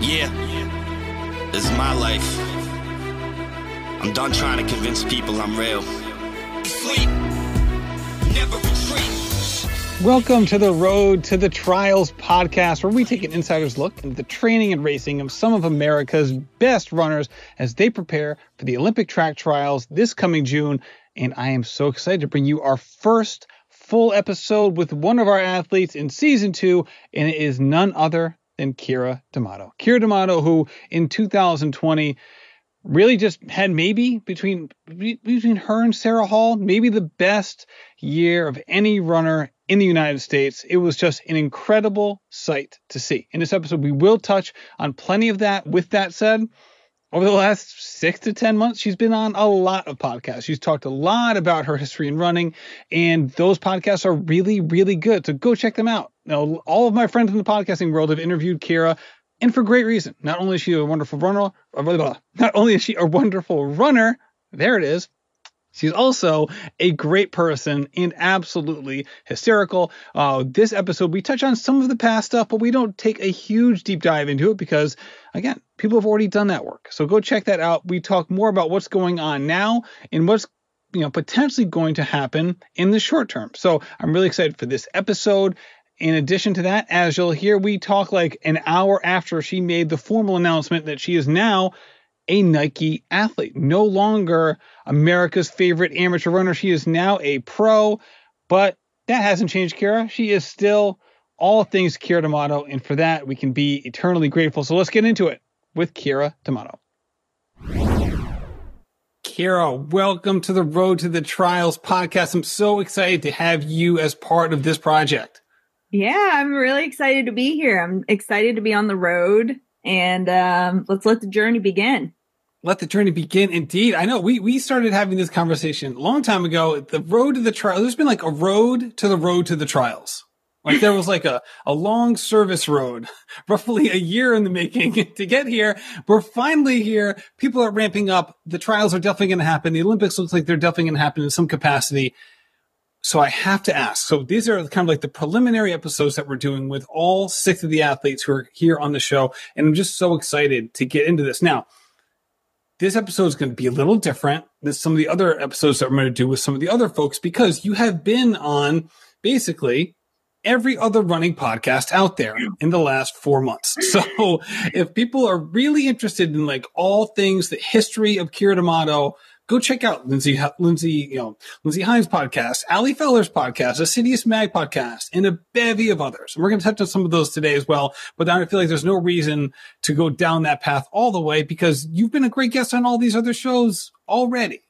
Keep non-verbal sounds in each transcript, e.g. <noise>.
Yeah, this is my life. I'm done trying to convince people I'm real. Sleep, never retreat. Welcome to the Road to the Trials podcast, where we take an insider's look into the training and racing of some of America's best runners as they prepare for the Olympic track trials this coming June. And I am so excited to bring you our first full episode with one of our athletes in season two, and it is none other than Keira D'Amato. Keira D'Amato, who in 2020 really just had maybe between between her and Sarah Hall, maybe the best year of any runner in the United States. It was just an incredible sight to see. In this episode, we will touch on plenty of that. With that said, over the last six to 10 months, she's been on a lot of podcasts. She's talked a lot about her history in running, and those podcasts are really, really good. So go check them out. Now, all of my friends in the podcasting world have interviewed Keira, and for great reason. Not only is she a wonderful runner, blah, blah, blah, not only is she a wonderful runner, there it is, She's also a great person and absolutely hysterical. Uh, this episode, we touch on some of the past stuff, but we don't take a huge deep dive into it because, again, people have already done that work. So go check that out. We talk more about what's going on now and what's you know potentially going to happen in the short term. So I'm really excited for this episode. In addition to that, as you'll hear, we talk like an hour after she made the formal announcement that she is now a Nike athlete, no longer America's favorite amateur runner. She is now a pro, but that hasn't changed Keira. She is still all things Keira D'Amato, and for that, we can be eternally grateful. So let's get into it with Keira D'Amato. Keira, welcome to the Road to the Trials podcast. I'm so excited to have you as part of this project. Yeah, I'm really excited to be here. I'm excited to be on the road, and um, let's let the journey begin let the journey begin. Indeed, I know we we started having this conversation a long time ago. The road to the trial. There's been like a road to the road to the trials. Like there was like a, a long service road, <laughs> roughly a year in the making <laughs> to get here. We're finally here. People are ramping up. The trials are definitely going to happen. The Olympics looks like they're definitely going to happen in some capacity. So I have to ask. So these are kind of like the preliminary episodes that we're doing with all six of the athletes who are here on the show. And I'm just so excited to get into this. Now, this episode is going to be a little different than some of the other episodes that I'm going to do with some of the other folks because you have been on basically every other running podcast out there in the last four months. <laughs> So if people are really interested in like all things the history of Keira D'Amato, go check out Lindsey, Lindsey, you know, Lindsey Hein's podcast, Ali Feller's podcast, CITIUS MAG podcast, and a bevy of others. And we're going to touch on some of those today as well. But I feel like there's no reason to go down that path all the way because you've been a great guest on all these other shows already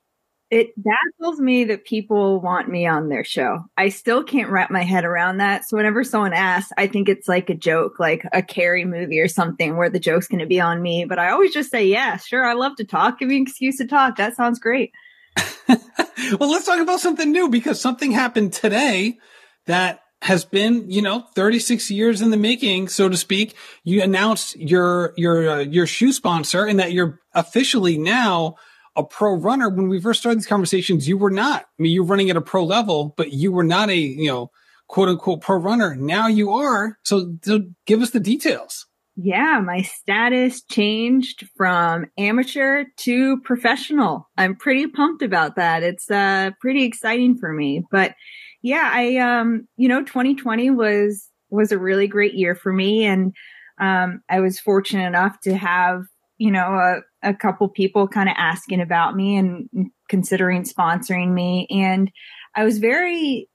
it baffles me that people want me on their show. I still can't wrap my head around that. So whenever someone asks, I think it's like a joke, like a Carrie movie or something where the joke's going to be on me. But I always just say, yeah, sure. I love to talk. Give me an excuse to talk. That sounds great. <laughs> well, let's talk about something new because something happened today that has been, you know, 36 years in the making, so to speak. You announced your, your, uh, your shoe sponsor and that you're officially now a pro runner. When we first started these conversations, you were not. I mean, you were running at a pro level, but you were not a, you know, quote unquote pro runner. Now you are. So, so give us the details. Yeah, my status changed from amateur to professional. I'm pretty pumped about that. It's uh pretty exciting for me. But yeah, I um you know 2020 was was a really great year for me and um I was fortunate enough to have you know, a, a couple people kind of asking about me and considering sponsoring me. And I was very,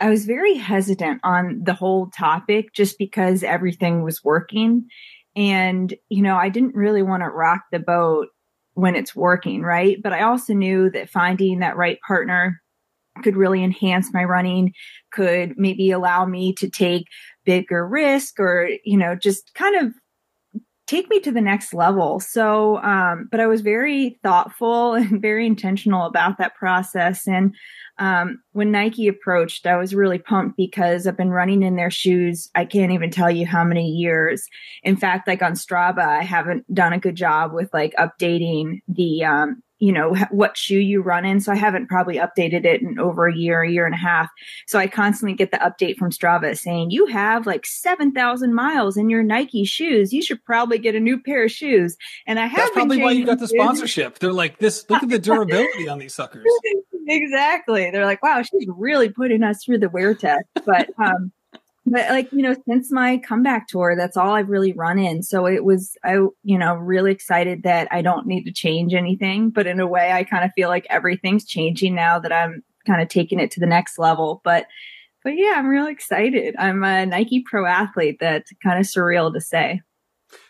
I was very hesitant on the whole topic just because everything was working. And, you know, I didn't really want to rock the boat when it's working, right? But I also knew that finding that right partner could really enhance my running, could maybe allow me to take bigger risk or, you know, just kind of take me to the next level. So, um, but I was very thoughtful <laughs> and very intentional about that process. And um, when Nike approached, I was really pumped because I've been running in their shoes. I can't even tell you how many years. In fact, like on Strava, I haven't done a good job with like updating the um, you know, what shoe you run in. So I haven't probably updated it in over a year, a year and a half. So I constantly get the update from Strava saying, you have like 7,000 miles in your Nike shoes. You should probably get a new pair of shoes. And I have That's probably why you got the sponsorship. They're like, this, look at the durability on these suckers. <laughs> exactly. They're like, wow, she's really putting us through the wear test. But, um, but like you know since my comeback tour that's all i've really run in. So it was i you know really excited that i don't need to change anything. But in a way i kind of feel like everything's changing now that i'm kind of taking it to the next level. But but yeah i'm really excited. I'm a nike pro athlete that's kind of surreal to say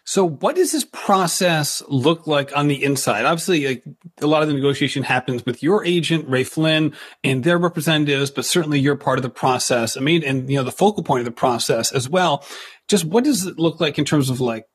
so, what does this process look like on the inside? Obviously, like, a lot of the negotiation happens with your agent, Ray Flynn, and their representatives, but certainly you're part of the process. I mean, and you know, the focal point of the process as well. Just what does it look like in terms of like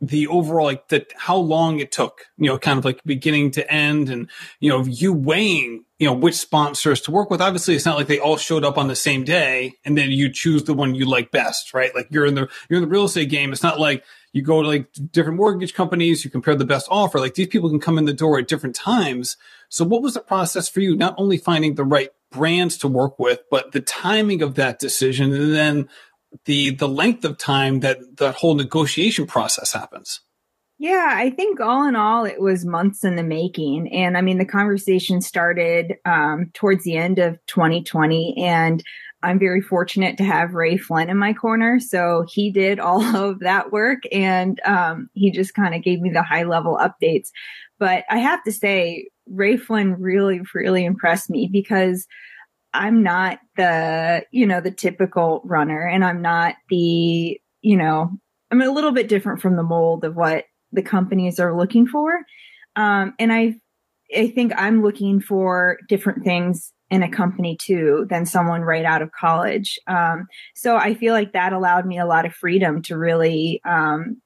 the overall, like that, how long it took, you know, kind of like beginning to end and, you know, you weighing, you know, which sponsors to work with. Obviously, it's not like they all showed up on the same day and then you choose the one you like best, right? Like you're in the, you're in the real estate game. It's not like, you go to like different mortgage companies, you compare the best offer. Like these people can come in the door at different times. So what was the process for you? Not only finding the right brands to work with, but the timing of that decision and then the the length of time that that whole negotiation process happens. Yeah, I think all in all, it was months in the making. And I mean, the conversation started um, towards the end of 2020. And I'm very fortunate to have Ray Flynn in my corner. So he did <laughs> all of that work and um, he just kind of gave me the high level updates. But I have to say, Ray Flynn really, really impressed me because I'm not the, you know, the typical runner and I'm not the, you know, I'm a little bit different from the mold of what the companies are looking for. Um, and I, I think I'm looking for different things in a company too than someone right out of college. Um, so I feel like that allowed me a lot of freedom to really um,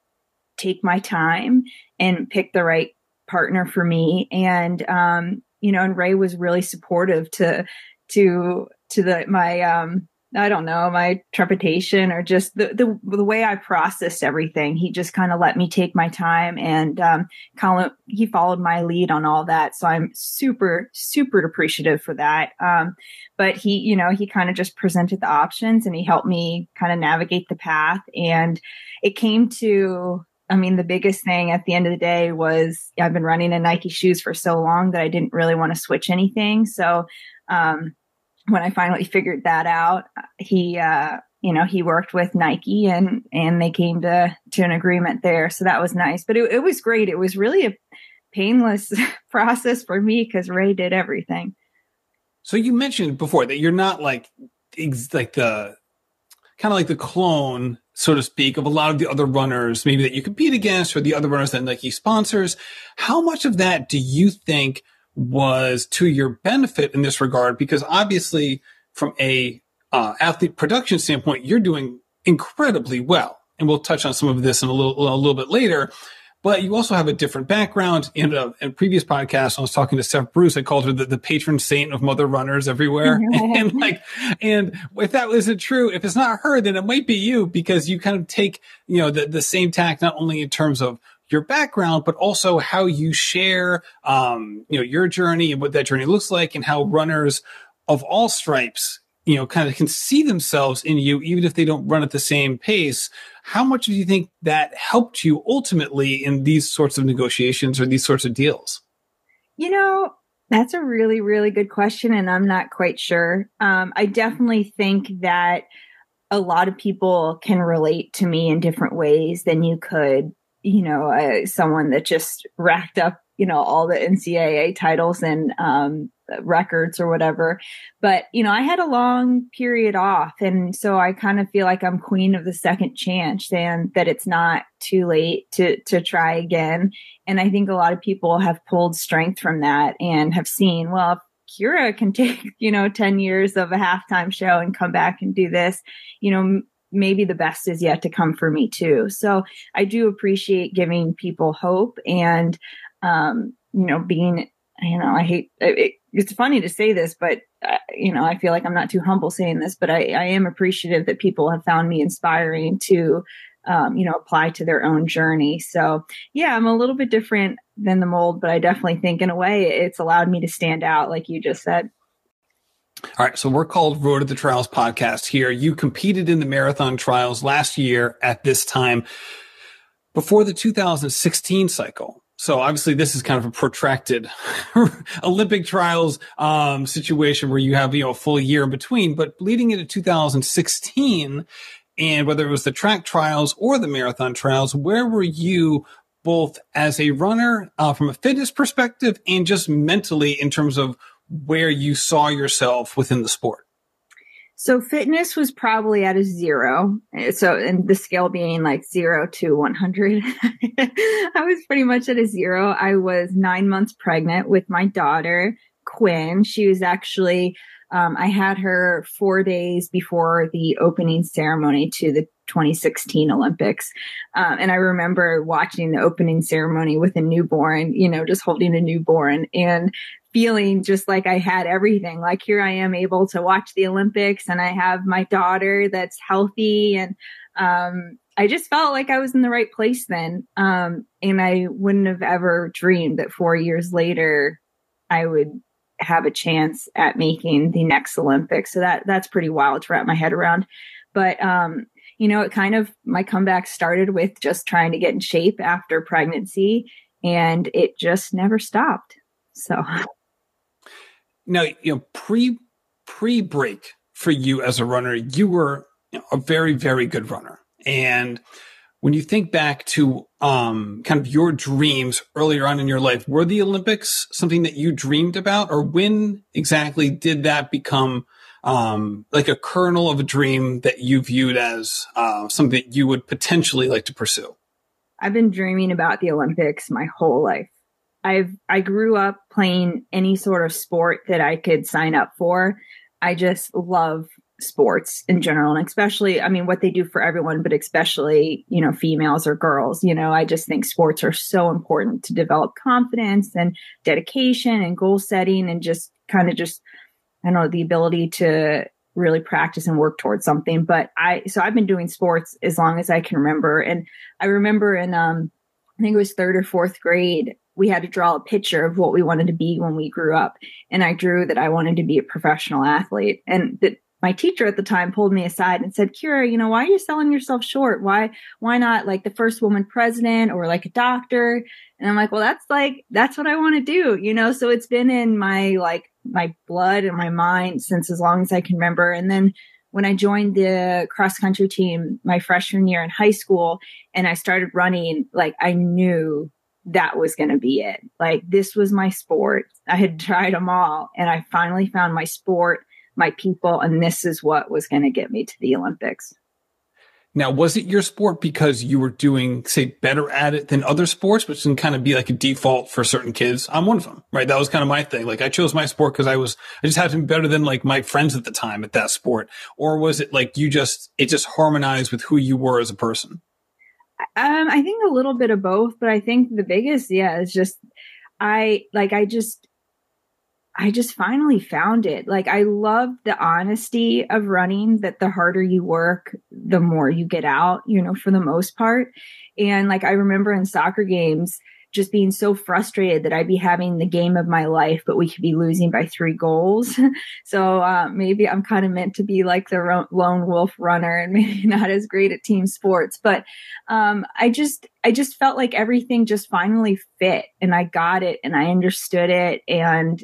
take my time and pick the right partner for me. And um, you know, and Ray was really supportive to to to the my um I don't know, my trepidation or just the, the, the way I processed everything. He just kind of let me take my time and, um, of, he followed my lead on all that. So I'm super, super appreciative for that. Um, but he, you know, he kind of just presented the options and he helped me kind of navigate the path. And it came to, I mean, the biggest thing at the end of the day was I've been running in Nike shoes for so long that I didn't really want to switch anything. So, um, when I finally figured that out, he, uh, you know, he worked with Nike and, and they came to, to an agreement there. So that was nice, but it, it was great. It was really a painless <laughs> process for me because Ray did everything. So you mentioned before that you're not like, like the kind of like the clone, so to speak, of a lot of the other runners, maybe that you compete against or the other runners that Nike sponsors. How much of that do you think was to your benefit in this regard because obviously from a uh, athlete production standpoint, you're doing incredibly well. And we'll touch on some of this in a little, a little bit later. But you also have a different background. In a, in a previous podcast, I was talking to Steph Bruce. I called her the, the patron saint of mother runners everywhere. <laughs> and like, and if that isn't true, if it's not her, then it might be you because you kind of take, you know, the, the same tack, not only in terms of your background, but also how you share, um, you know, your journey and what that journey looks like and how runners of all stripes, you know, kind of can see themselves in you, even if they don't run at the same pace. How much do you think that helped you ultimately in these sorts of negotiations or these sorts of deals? You know, that's a really, really good question. And I'm not quite sure. Um, I definitely think that a lot of people can relate to me in different ways than you could you know, uh, someone that just racked up, you know, all the NCAA titles and um, records or whatever. But, you know, I had a long period off. And so I kind of feel like I'm queen of the second chance and that it's not too late to, to try again. And I think a lot of people have pulled strength from that and have seen, well, Keira can <laughs> take, you know, 10 years of a halftime show and come back and do this, you know, maybe the best is yet to come for me too. So I do appreciate giving people hope and, um, you know, being, you know, I hate, it, it's funny to say this, but, uh, you know, I feel like I'm not too humble saying this, but I, I am appreciative that people have found me inspiring to, um, you know, apply to their own journey. So yeah, I'm a little bit different than the mold, but I definitely think in a way it's allowed me to stand out, like you just said. All right. So we're called Road to the Trials podcast here. You competed in the marathon trials last year at this time before the 2016 cycle. So obviously this is kind of a protracted <laughs> Olympic trials um, situation where you have, you know, a full year in between, but leading into 2016 and whether it was the track trials or the marathon trials, where were you both as a runner uh, from a fitness perspective and just mentally in terms of where you saw yourself within the sport? So fitness was probably at a zero. So, and the scale being like zero to 100, <laughs> I was pretty much at a zero. I was nine months pregnant with my daughter, Quinn. She was actually, um, I had her four days before the opening ceremony to the 2016 Olympics. Um, and I remember watching the opening ceremony with a newborn, you know, just holding a newborn and feeling just like I had everything. Like here I am able to watch the Olympics and I have my daughter that's healthy and, um, I just felt like I was in the right place then. Um, and I wouldn't have ever dreamed that four years later I would have a chance at making the next Olympics. So that, that's pretty wild to wrap my head around. But, um, you know, it kind of, my comeback started with just trying to get in shape after pregnancy and it just never stopped. So <laughs> now, you know, pre pre break for you as a runner, you were a very very good runner, and when you think back to um, kind of your dreams earlier on in your life, were the Olympics something that you dreamed about, or when exactly did that become um, like a kernel of a dream that you viewed as uh, something that you would potentially like to pursue? I've been dreaming about the Olympics my whole life. I've I grew up playing any sort of sport that I could sign up for. I just love sports in general and especially I mean what they do for everyone but especially you know females or girls you know I just think sports are so important to develop confidence and dedication and goal setting and just kind of just I don't know the ability to really practice and work towards something but I so I've been doing sports as long as I can remember and I remember in um I think it was third or fourth grade we had to draw a picture of what we wanted to be when we grew up. And I drew that I wanted to be a professional athlete. And that my teacher at the time pulled me aside and said, Keira, you know, why are you selling yourself short? Why, why not like the first woman president or like a doctor? And I'm like, well, that's like, that's what I want to do, you know? So it's been in my, like, my blood and my mind since as long as I can remember. And then when I joined the cross country team my freshman year in high school and I started running, like I knew that was going to be it. Like this was my sport. I had tried them all and I finally found my sport, my people, and this is what was going to get me to the Olympics. Now, was it your sport because you were doing, say, better at it than other sports, which can kind of be like a default for certain kids? I'm one of them, right? That was kind of my thing. Like I chose my sport because I was, I just had to be better than like my friends at the time at that sport. Or was it like you just, it just harmonized with who you were as a person? Um, I think a little bit of both, but I think the biggest, yeah, is just I like I just I just finally found it. Like I love the honesty of running that the harder you work, the more you get out, you know, for the most part. And like I remember in soccer games, just being so frustrated that I'd be having the game of my life, but we could be losing by three goals. <laughs> so uh, maybe I'm kind of meant to be like the lone wolf runner and <laughs> maybe not as great at team sports. But um, I just I just felt like everything just finally fit, and I got it, and I understood it, and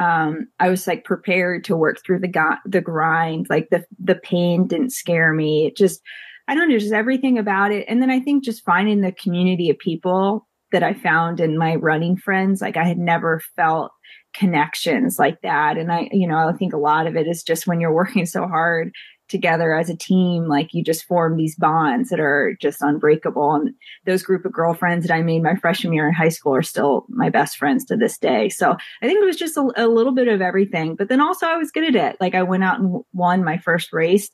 um, I was like prepared to work through the go- the grind. Like the the pain didn't scare me. It just I don't know, just everything about it. And then I think just finding the community of people that I found in my running friends. Like I had never felt connections like that. And I, you know, I think a lot of it is just when you're <laughs> working so hard together as a team, like you just form these bonds that are just unbreakable. And those group of girlfriends that I made my freshman year in high school are still my best friends to this day. So I think it was just a, a little bit of everything, but then also I was good at it. Like I went out and won my first race.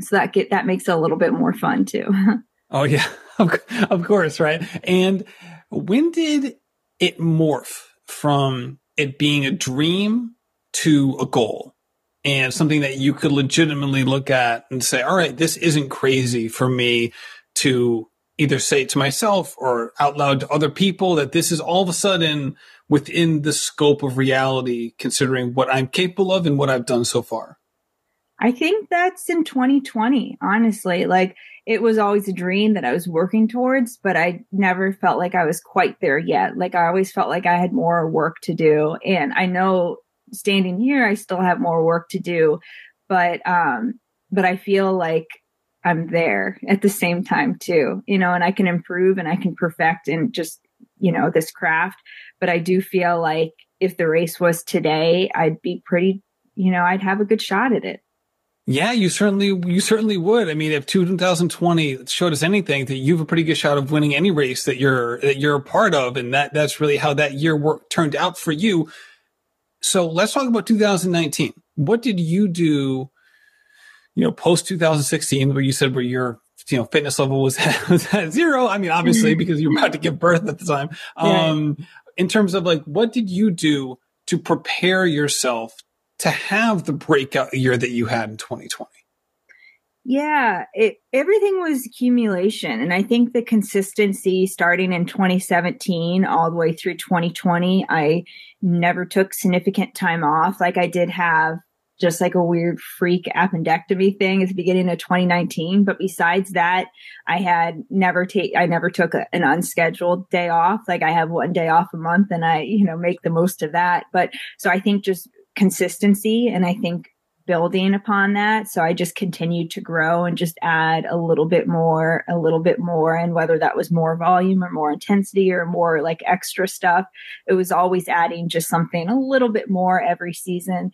So that get, that makes it a little bit more fun too. <laughs> oh yeah, <laughs> of course. Right. And when did it morph from it being a dream to a goal and something that you could legitimately look at and say, all right, this isn't crazy for me to either say it to myself or out loud to other people that this is all of a sudden within the scope of reality, considering what I'm capable of and what I've done so far? I think that's in 2020, honestly. Like it was always a dream that I was working towards, but I never felt like I was quite there yet. Like I always felt like I had more work to do. And I know standing here, I still have more work to do, but, um, but I feel like I'm there at the same time too, you know, and I can improve and I can perfect and just, you know, this craft. But I do feel like if the race was today, I'd be pretty, you know, I'd have a good shot at it. Yeah, you certainly you certainly would. I mean, if 2020 showed us anything, that you have a pretty good shot of winning any race that you're that you're a part of, and that that's really how that year work turned out for you. So let's talk about 2019. What did you do? You know, post 2016, where you said where your you know fitness level was, <laughs> was at zero. I mean, obviously mm-hmm. because you were about to give birth at the time. Um, in terms of like, what did you do to prepare yourself to have the breakout year that you had in 2020? Yeah, it everything was accumulation and I think the consistency starting in 2017 all the way through 2020, I never took significant time off. Like I did have just like a weird freak appendectomy thing at the beginning of 2019, but besides that, I had never take I never took a, an unscheduled day off. Like I have one day off a month and I, you know, make the most of that. But so I think just consistency and I think building upon that. So I just continued to grow and just add a little bit more, a little bit more. And whether that was more volume or more intensity or more like extra stuff, it was always adding just something a little bit more every season.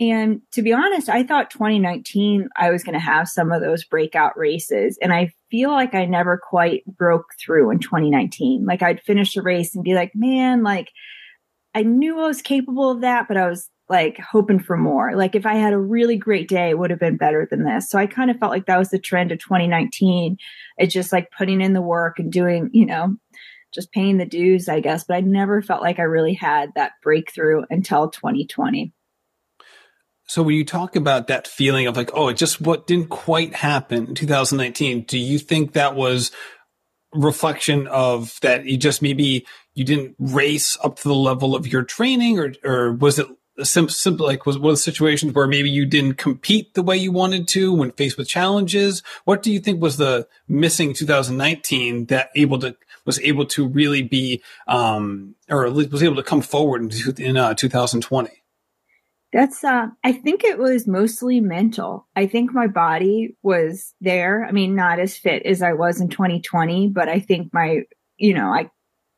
And to be honest, I thought 2019 I was going to have some of those breakout races. And I feel like I never quite broke through in 2019. Like I'd finish a race and be like, man, like I knew I was capable of that, but I was like hoping for more. Like if I had a really great day, it would have been better than this. So I kind of felt like that was the trend of 2019. It's just like putting in the work and doing, you know, just paying the dues, I guess. But I never felt like I really had that breakthrough until 2020. So when you talk about that feeling of like, oh, it just what didn't quite happen in 2019, do you think that was reflection of that you just maybe you didn't race up to the level of your training or or was it simple simple, like was one of the situations where maybe you didn't compete the way you wanted to when faced with challenges? What do you think was the missing 2019 that able to was able to really be um or was able to come forward in, in uh, 2020 that's uh i think it was mostly mental. I think my body was there. I mean not as fit as i was in 2020 but i think my you know i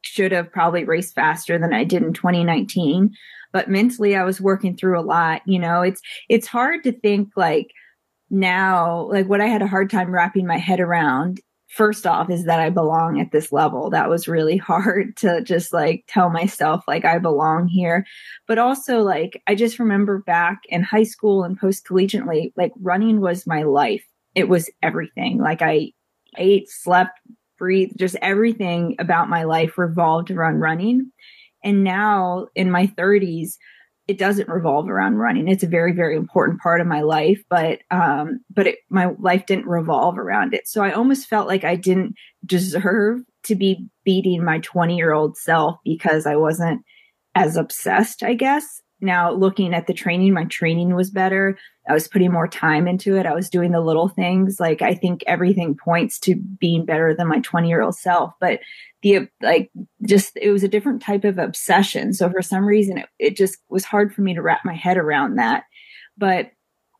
should have probably raced faster than i did in 2019 but mentally I was working through a lot. You know, it's, it's hard to think like now, like what I had a hard time wrapping my head around first off is that I belong at this level. That was really <laughs> hard to just like tell myself like I belong here. But also like I just remember back in high school and post collegiately, like running was my life. It was everything. Like I ate, slept, breathed, just everything about my life revolved around running. And now in my 30s, it doesn't revolve around running. It's a very, very important part of my life, but um, but it, my life didn't revolve around it. So I almost felt like I didn't deserve to be beating my 20 year old self because I wasn't as obsessed, I guess. Now looking at the training, my training was better. I was putting more time into it. I was doing the little things. Like I think everything points to being better than my 20 year old self, but the, like, just, it was a different type of obsession. So for some reason, it, it just was hard for me to wrap my head around that. But,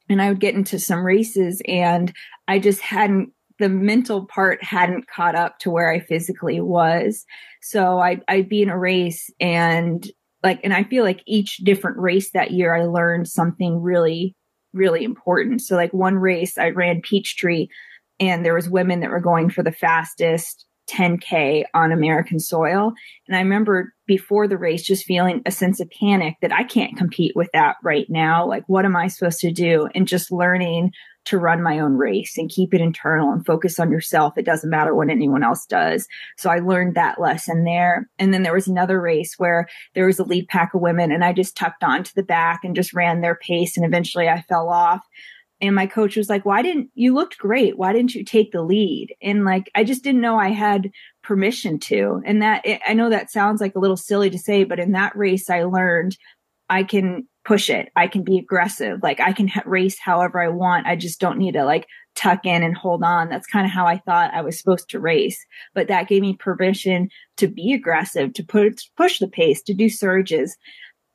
and I would get into some races and I just hadn't the mental part hadn't caught up to where I physically was. So I, I'd be in a race and like, and I feel like each different race that year, I learned something really really important. So like one race I ran Peachtree and there was women that were going for the fastest 10k on American soil. And I remember before the race just feeling a sense of panic that I can't compete with that right now. Like what am I supposed to do? And just learning to run my own race and keep it internal and focus on yourself. It doesn't matter what anyone else does. So I learned that lesson there. And then there was another race where there was a lead pack of women and I just tucked on to the back and just ran their pace. And eventually I fell off. and my coach was like, why didn't you looked great? Why didn't you take the lead? And like, I just didn't know I had permission to. And that, I know that sounds like a little silly to say, but in that race, I learned I can push it. I can be aggressive. Like I can race however I want. I just don't need to like tuck in and hold on. That's kind of how I thought I was supposed to race. But that gave me permission to be aggressive, to put, push the pace, to do surges.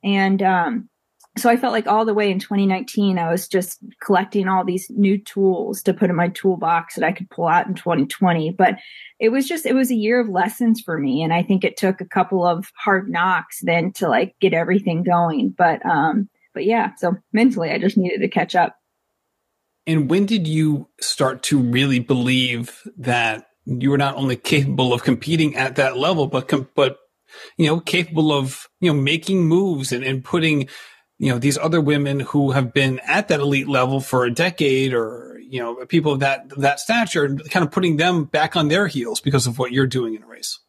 And, um, so I felt like all the way in 2019, I was just collecting all these new tools to put in my toolbox that I could pull out in 2020. But it was just, it was a year of lessons for me. And I think it took a couple of hard knocks then to like get everything going. But, um, but yeah, so mentally, I just needed to catch up. And when did you start to really believe that you were not only capable of competing at that level, but, com- but, you know, capable of, you know, making moves and, and putting, you know, these other women who have been at that elite level for a decade or, you know, people of that, that stature kind of putting them back on their heels because of what you're doing in a race?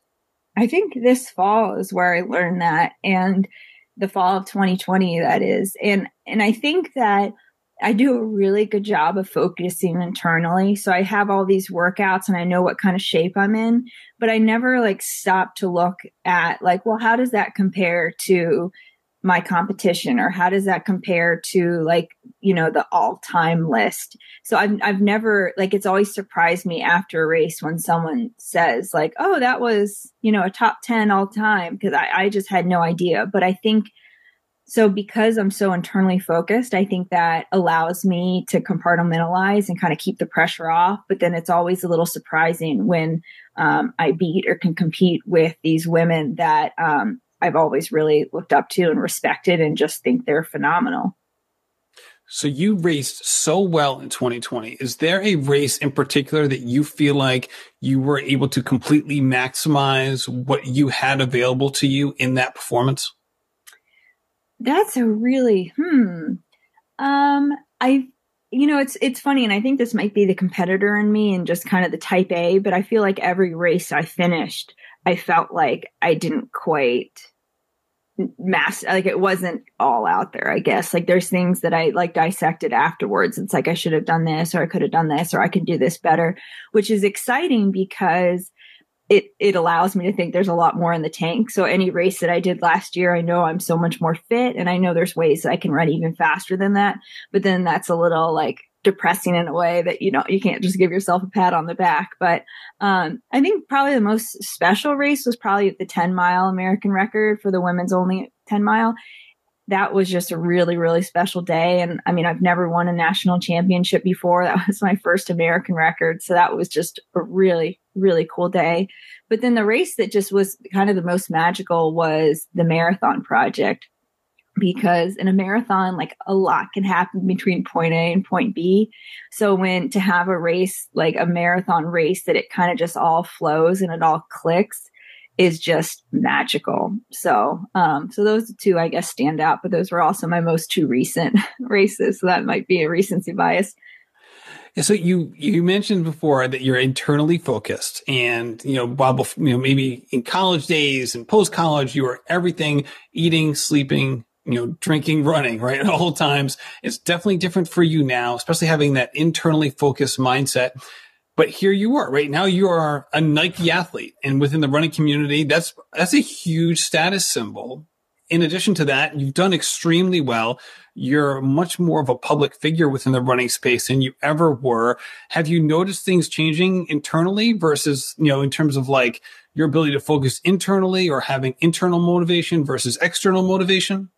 I think this fall is where I learned that and the fall of 2020 that is. And, and I think that I do a really good job of focusing internally. So I have all these workouts and I know what kind of shape I'm in, but I never like stop to look at like, well, how does that compare to my competition or how does that compare to like you know the all-time list? So i've i've never like it's always surprised me after a race when someone says like oh that was you know a top 10 all time because I, I just had no idea. But i think so because i'm so internally focused i think that allows me to compartmentalize and kind of keep the pressure off. But then it's always a little surprising when um, i beat or can compete with these women that um, I've always really looked up to and respected and just think they're phenomenal. So you raced so well in 2020. Is there a race in particular that you feel like you were able to completely maximize what you had available to you in that performance? That's a really hmm. Um, I you know, it's it's funny, and I think this might be the competitor in me and just kind of the type A, but I feel like every race I finished, I felt like I didn't quite mass like it wasn't all out there i guess. Like there's things that i like dissected afterwards. It's like i should have done this or i could have done this or i can do this better which is exciting because it it allows me to think there's a lot more in the tank. So any race that i did last year i know i'm so much more fit and i know there's ways that i can run even faster than that. But then that's a little like depressing in a way that you know you can't just give yourself a pat on the back. But um, i think probably the most special race was probably the 10 mile american record for the women's only 10 mile. That was just a really really special day. And i mean i've never won a national championship before. <laughs> That was my first american record. So that was just a really really cool day. But then the race that just was kind of the most magical was the marathon project because in a marathon, like a lot can happen between point A and point B. So when to have a race, like a marathon race that it kind of just all flows and it all clicks is just magical. So, um, so those two, I guess, stand out, but those were also my most two recent <laughs> races. So that might be a recency bias. So you you mentioned before that you're internally focused, and you know, while you know maybe in college days and post college, you were everything: eating, sleeping, you know, drinking, running, right? At all times. It's definitely different for you now, especially having that internally focused mindset. But here you are, right? Now you are a Nike athlete and within the running community, that's, that's a huge status symbol. In addition to that, you've done extremely well. You're much more of a public figure within the running space than you ever were. Have you noticed things changing internally versus, you know, in terms of like your ability to focus internally or having internal motivation versus external motivation?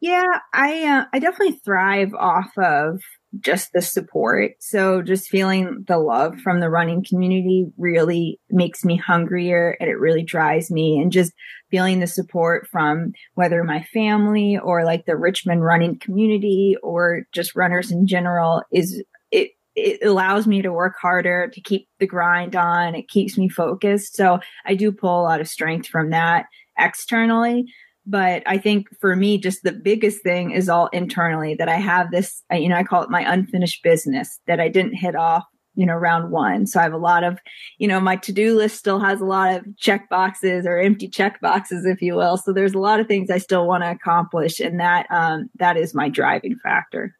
Yeah, I uh, I definitely thrive off of just the support. So just feeling the love from the running community really makes me hungrier and it really drives me and just feeling the support from whether my family or like the Richmond running community or just runners in general is it it allows me to work harder to keep the grind on. It keeps me focused. So I do pull a lot of strength from that externally but I think for me, just the biggest thing is all internally that I have this, you know, I call it my unfinished business that I didn't hit off, you know, round one. So I have a lot of, you know, my to do list still has a lot of check boxes or empty check boxes, if you will. So there's a lot of things I still want to accomplish. And that, um, that is my driving factor.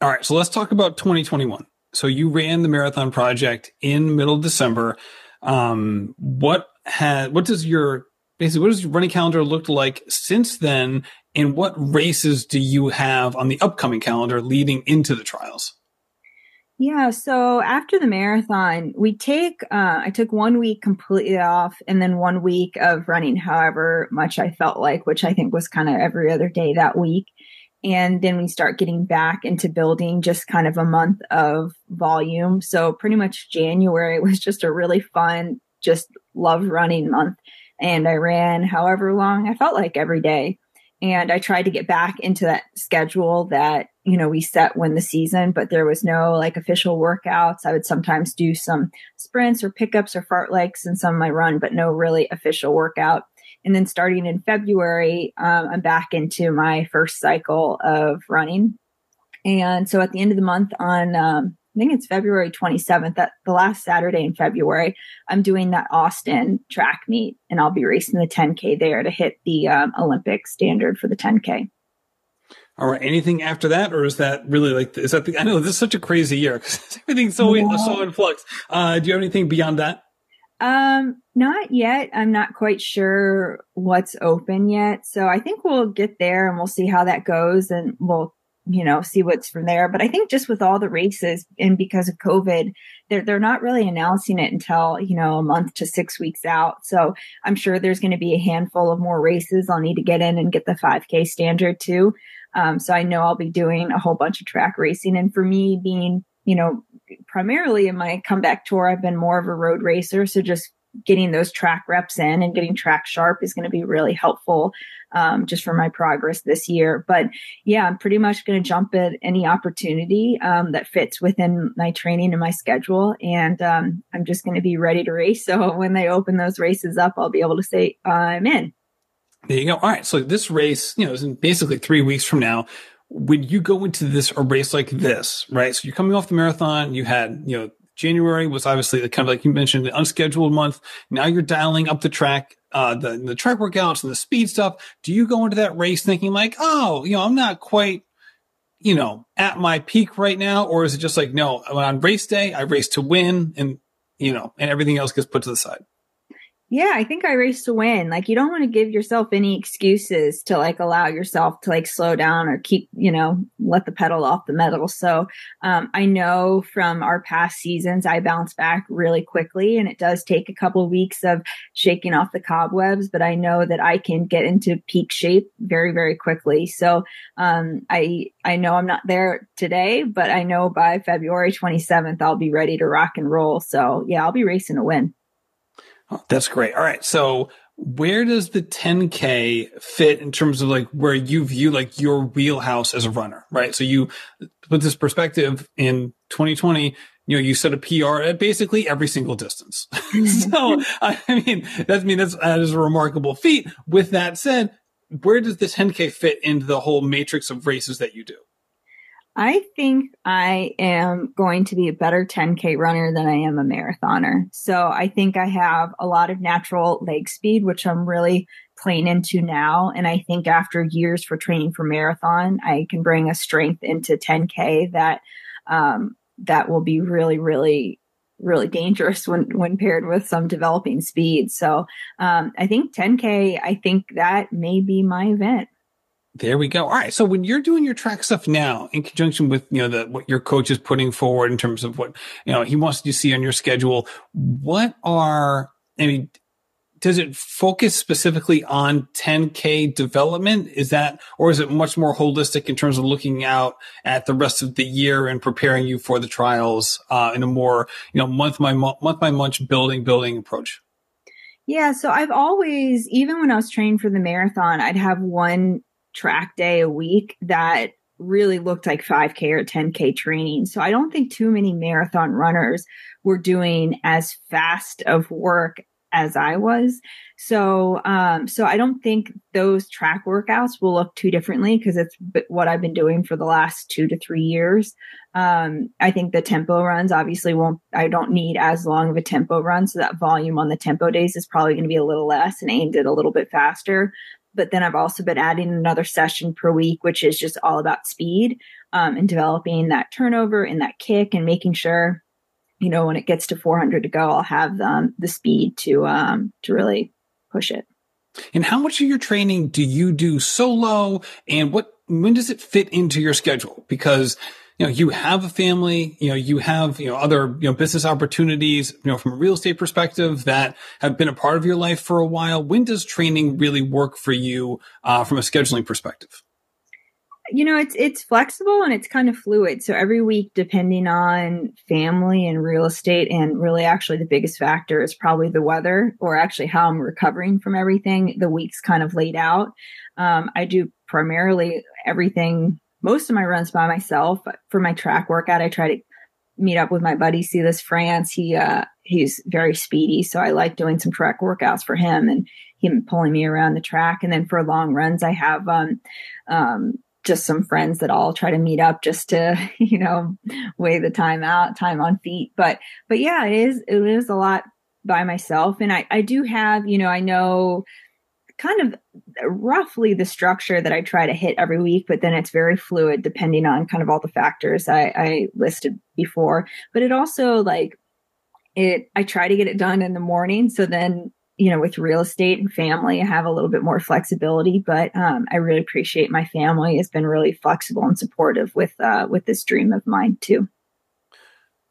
All right, so let's talk about 2021. So you ran the marathon project in middle December. Um, what had what does your basically what does your running calendar look like since then, and what races do you have on the upcoming calendar leading into the trials? Yeah, so after the marathon, we take uh, I took one week completely off, and then one week of running, however much I felt like, which I think was kind of every other day that week. And then we start getting back into building just kind of a month of volume. So pretty much January <laughs> was just a really fun, just love running month. And I ran however long I felt like every day. And I tried to get back into that schedule that, you know, we set when the season, but there was no like official workouts. I would sometimes do some sprints or pickups or fart fartleks and some of my run, but no really official workout. And then starting in February, um, I'm back into my first cycle of running. And so at the end of the month on, um, I think it's February 27th, that the last Saturday in February, I'm doing that Austin track meet and I'll be racing the 10K there to hit the um, Olympic standard for the 10K. All right. Anything after that, or is that really like? Is that the? I know this is such a crazy year because <laughs> everything's so yeah. so in flux. Uh, do you have anything beyond that? Um, not yet. I'm not quite sure what's open yet. So I think we'll get there and we'll see how that goes and we'll, you know, see what's from there. But I think just with all the races and because of COVID, they're, they're not really announcing it until, you know, a month to six weeks out. So I'm sure there's going to be a handful of more races. I'll need to get in and get the 5K standard too. Um, so I know I'll be doing a whole bunch of track racing. And for me being you know, primarily in my comeback tour, I've been more of a road racer. So just getting those track reps in and getting track sharp is going to be really helpful um, just for my progress this year. But yeah, I'm pretty much going to jump at any opportunity um, that fits within my training and my schedule. And um, I'm just going to be ready to race. So <laughs> when they open those races up, I'll be able to say, I'm in. There you go. All right. So this race, you know, is basically three weeks from now when you go into this a race like this, right? So you're coming off the marathon, you had, you know, January was obviously the kind of like you mentioned, the unscheduled month. Now you're dialing up the track, uh, the, the track workouts and the speed stuff. Do you go into that race thinking like, oh, you know, I'm not quite, you know, at my peak right now? Or is it just like, no, on race day, I race to win and, you know, and everything else gets put to the side? Yeah, I think I race to win. Like you don't want to give yourself any excuses to like allow yourself to like slow down or keep, you know, let the pedal off the metal. So, um, I know from our past seasons, I bounce back really quickly and it does take a couple of weeks of shaking off the cobwebs, but I know that I can get into peak shape very, very quickly. So, um, I, I know I'm not there today, but I know by February 27th, I'll be ready to rock and roll. So yeah, I'll be racing to win. Oh, that's great. All right. So where does the 10K fit in terms of like where you view like your wheelhouse as a runner, right? So you put this perspective in 2020, you know, you set a PR at basically every single distance. <laughs> so, <laughs> I mean, that's, I mean, that's, that is a remarkable feat. With that said, where does this 10K fit into the whole matrix of races that you do? I think I am going to be a better 10K runner than I am a marathoner. So I think I have a lot of natural leg speed, which I'm really playing into now. And I think after years for training for marathon, I can bring a strength into 10K that, um, that will be really, really really dangerous when when paired with some developing speed. So um, I think 10k. I think that may be my event. There we go. All right. So when you're doing your track stuff now, in conjunction with you know the what your coach is putting forward in terms of what you know he wants to see on your schedule, what are I mean, does it focus specifically on 10k development? Is that or is it much more holistic in terms of looking out at the rest of the year and preparing you for the trials uh, in a more you know month by month, month by month building building approach? Yeah, so I've always, even when I was training for the marathon, I'd have one track day a week that really looked like 5K or 10K training. So I don't think too many marathon runners were doing as fast of work as I was. So, um, so I don't think those track workouts will look too differently because it's what I've been doing for the last two to three years. Um, I think the tempo runs obviously won't, I don't need as long of a tempo run. So that volume on the tempo days is probably going to be a little less and aimed at a little bit faster but then I've also been adding another session per week, which is just all about speed. um, and developing that turnover and that kick and making sure, you know, when it gets to 400 to go, I'll have um, the speed to um, to really push it. And how much of your training do you do solo? And what when does it fit into your schedule? Because you know, you have a family, you know, you have, you know, other, you know, business opportunities, you know, from a real estate perspective that have been a part of your life for a while. When does training really work for you, uh, from a scheduling perspective? you know it's it's flexible and it's kind of fluid so every week depending on family and real estate and really actually the biggest factor is probably the weather or actually how i'm recovering from everything the week's kind of laid out um, i do primarily everything most of my runs by myself for my track workout i try to meet up with my buddy see this france he uh he's very speedy so i like doing some track workouts for him and him pulling me around the track and then for long runs i have um um just some friends that all try to meet up just to, <laughs> you know, weigh the time out, time on feet. But, but yeah, it is, it is a lot by myself. And I, I do have, you know, I know kind of roughly the structure that I try to hit every week, but then it's very fluid depending on kind of all the factors I, I listed before. But it also like, it, I try to get it done in the morning. So then you know, with real estate and family, I have a little bit more flexibility, but um, I really appreciate my family has been really flexible and supportive with uh, with this dream of mine too.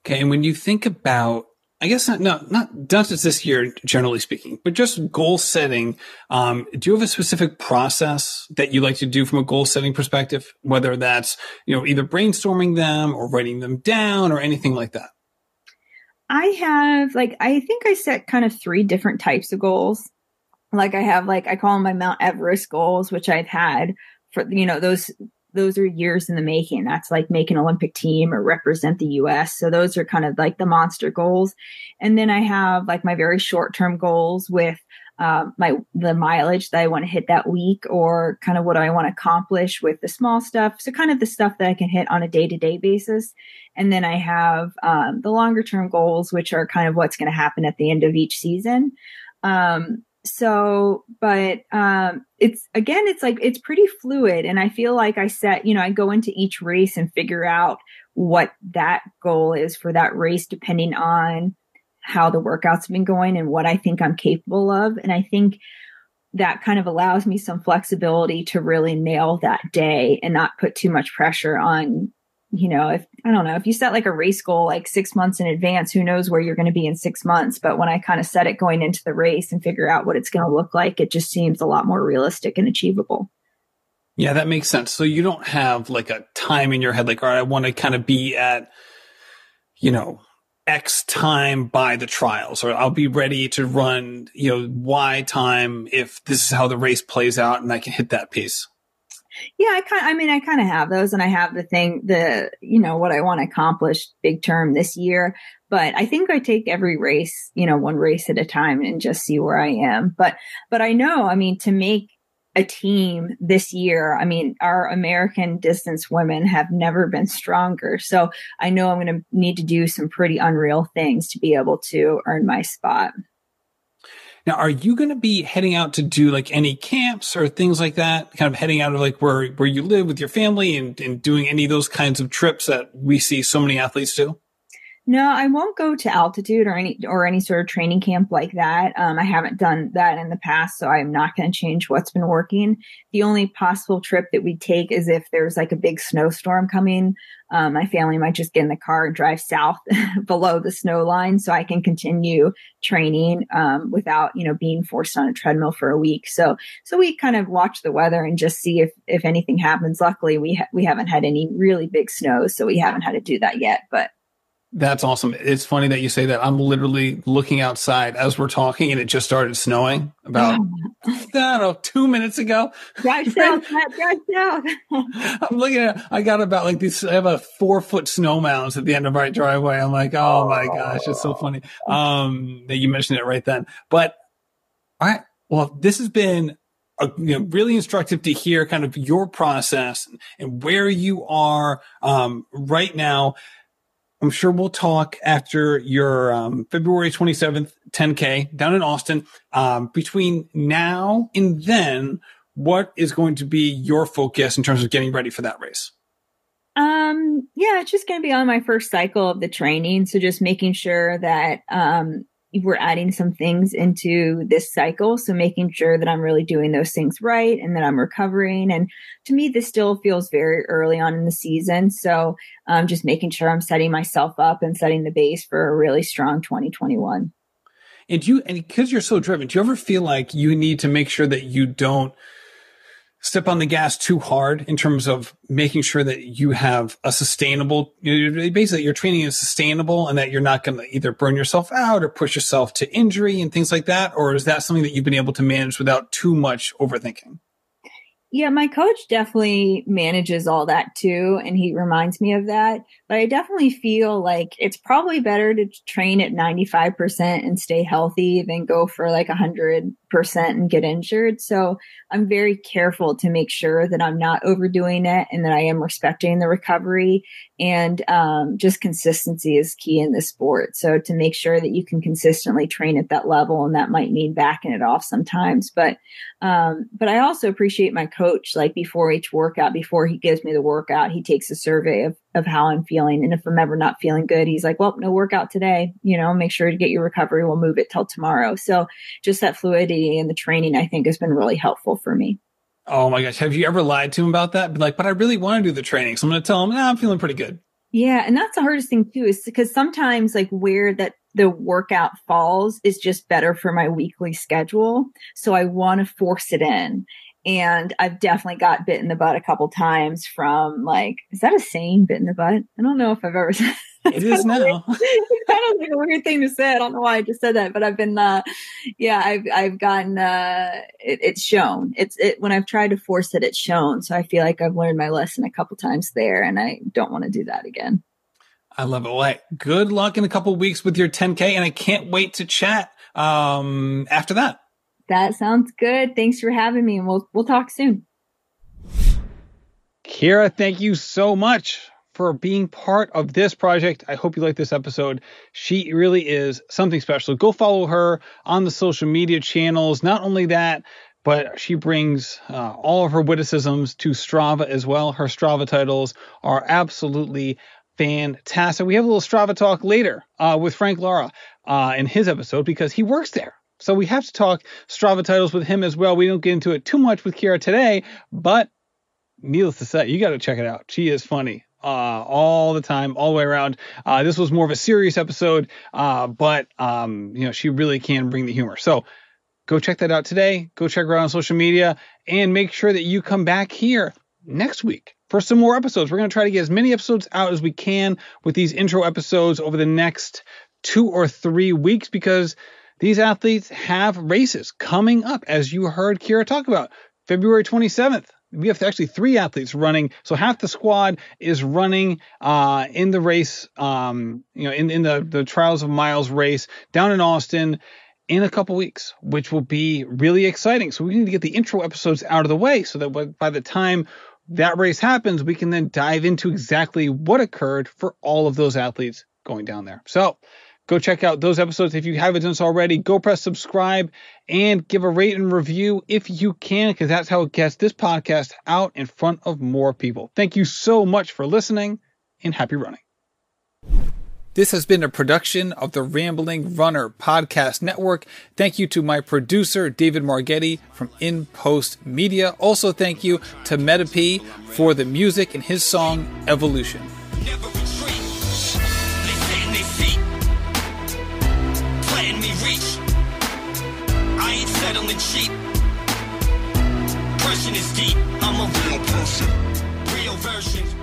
Okay, and when you think about, I guess not not not just this year, generally speaking, but just goal setting. Um, do you have a specific process that you like to do from a goal setting perspective? Whether that's you know either brainstorming them or writing them down or anything like that. I have like I think I set kind of three different types of goals. Like I have like I call them my Mount Everest goals, which I've had for you know those those are years in the making. That's like make an Olympic team or represent the US. So those are kind of like the monster goals. And then I have like my very short term goals with um, my the mileage that I want to hit that week, or kind of what I want to accomplish with the small stuff. So kind of the stuff that I can hit on a day to day basis. And then I have um, the longer term goals, which are kind of what's going to happen at the end of each season. Um, so, but um, it's again, it's like it's pretty fluid, and I feel like I set, you know, I go into each race and figure out what that goal is for that race, depending on how the workouts have been going and what I think I'm capable of. And I think that kind of allows me some flexibility to really nail that day and not put too much pressure on, you know, if I don't know, if you set like a race goal like six months in advance, who knows where you're going to be in six months. But when I kind of set it going into the race and figure out what it's going to look like, it just seems a lot more realistic and achievable. Yeah, that makes sense. So you don't have like a time in your head, like, all right, I want to kind of be at, you know, X time by the trials, or I'll be ready to run, you know, Y time if this is how the race plays out and I can hit that piece. Yeah, I kind I mean I kind of have those and I have the thing the you know what I want to accomplish big term this year, but I think I take every race, you know, one race at a time and just see where I am. But but I know, I mean to make a team this year. I mean, our American distance women have never been stronger. So I know I'm going to need to do some pretty unreal things to be able to earn my spot. Now, are you going to be heading out to do like any camps or things like that? Kind of heading out of like where, where you live with your family and, and doing any of those kinds of trips that we see so many athletes do? No, I won't go to altitude or any or any sort of training camp like that. Um, I haven't done that in the past, so I'm not going to change what's been working. The only possible trip that we take is if there's like a big snowstorm coming. Um, my family might just get in the car and drive south <laughs> below the snow line, so I can continue training um, without you know being forced on a treadmill for a week. So so we kind of watch the weather and just see if if anything happens. Luckily, we ha- we haven't had any really big snows, so we haven't had to do that yet. But that's awesome. It's funny that you say that. I'm literally looking outside as we're talking and it just started snowing about, <laughs> I don't know, two minutes ago. Drive south, drive south. I'm looking at, I got about like these, I have a four foot snow mounds at the end of my driveway. I'm like, oh my gosh, it's so funny. Um, that you mentioned it right then. But all right. Well, this has been a, you know, really instructive to hear kind of your process and where you are um, right now. I'm sure we'll talk after your um, February 27th 10K down in Austin. Um, between now and then, what is going to be your focus in terms of getting ready for that race? Um, yeah, it's just going to be on my first cycle of the training. So just making sure that, um, we're adding some things into this cycle. So making sure that I'm really doing those things right and that I'm recovering. And to me, this still feels very early on in the season. So um, just making sure I'm setting myself up and setting the base for a really strong 2021. And you, and because you're so driven, do you ever feel like you need to make sure that you don't step on the gas too hard in terms of making sure that you have a sustainable, basically your training is sustainable and that you're not going to either burn yourself out or push yourself to injury and things like that? Or is that something that you've been able to manage without too much overthinking? Yeah, my coach definitely manages all that too. And he reminds me of that. But I definitely feel like it's probably better to train at 95% and stay healthy than go for like 100% and get injured. So I'm very careful to make sure that I'm not overdoing it and that I am respecting the recovery. And um, just consistency is key in this sport. So to make sure that you can consistently train at that level, and that might mean backing it off sometimes. But um, but I also appreciate my coach. Like before each workout, before he gives me the workout, he takes a survey of of how I'm feeling. And if I'm ever not feeling good, he's like, well, no workout today, you know, make sure to get your recovery. We'll move it till tomorrow. So just that fluidity in the training, I think has been really helpful for me. Oh my gosh. Have you ever lied to him about that? Be like, but I really want to do the training. So I'm going to tell him, nah, I'm feeling pretty good. Yeah. And that's the hardest thing too, is because sometimes like where that the workout falls is just better for my weekly schedule. So I want to force it in. And I've definitely got bit in the butt a couple times from like, is that a saying, bit in the butt? I don't know if I've ever <laughs> said it is now. <laughs> it's kind of like a weird thing to say. I don't know why I just said that, but I've been, uh, yeah, I've, I've gotten, uh, it, it's shown. It's, it, when I've tried to force it, it's shown. So I feel like I've learned my lesson a couple times there and I don't want to do that again. I love it. Well, good luck in a couple weeks with your 10K and I can't wait to chat, um, after that. That sounds good. Thanks for having me and we'll we'll talk soon. Keira, thank you so much for being part of this project. I hope you like this episode. She really is something special. Go follow her on the social media channels. Not only that, but she brings uh, all of her witticisms to Strava as well. Her Strava titles are absolutely fantastic. We have a little Strava talk later uh, with Frank Lara uh, in his episode because he works there. So we have to talk Strava titles with him as well. We don't get into it too much with Keira today, but needless to say, you got to check it out. She is funny uh, all the time, all the way around. Uh, this was more of a serious episode, uh, but um, you know she really can bring the humor. So go check that out today. Go check her out on social media, and make sure that you come back here next week for some more episodes. We're going to try to get as many episodes out as we can with these intro episodes over the next two or three weeks because these athletes have races coming up, as you heard Keira talk about. February 27th, we have actually three athletes running. So half the squad is running uh, in the race, um, you know, in, in the, the Trials of Miles race down in Austin in a couple weeks, which will be really exciting. So we need to get the intro episodes out of the way so that by the time that race happens, we can then dive into exactly what occurred for all of those athletes going down there. So Go check out those episodes if you haven't done so already. Go press subscribe and give a rate and review if you can, because that's how it gets this podcast out in front of more people. Thank you so much for listening and happy running. This has been a production of the Rambling Runner Podcast Network. Thank you to my producer, David Margetti from In Post Media. Also, thank you to Metapee for the music and his song Evolution. I'm a real person, real version.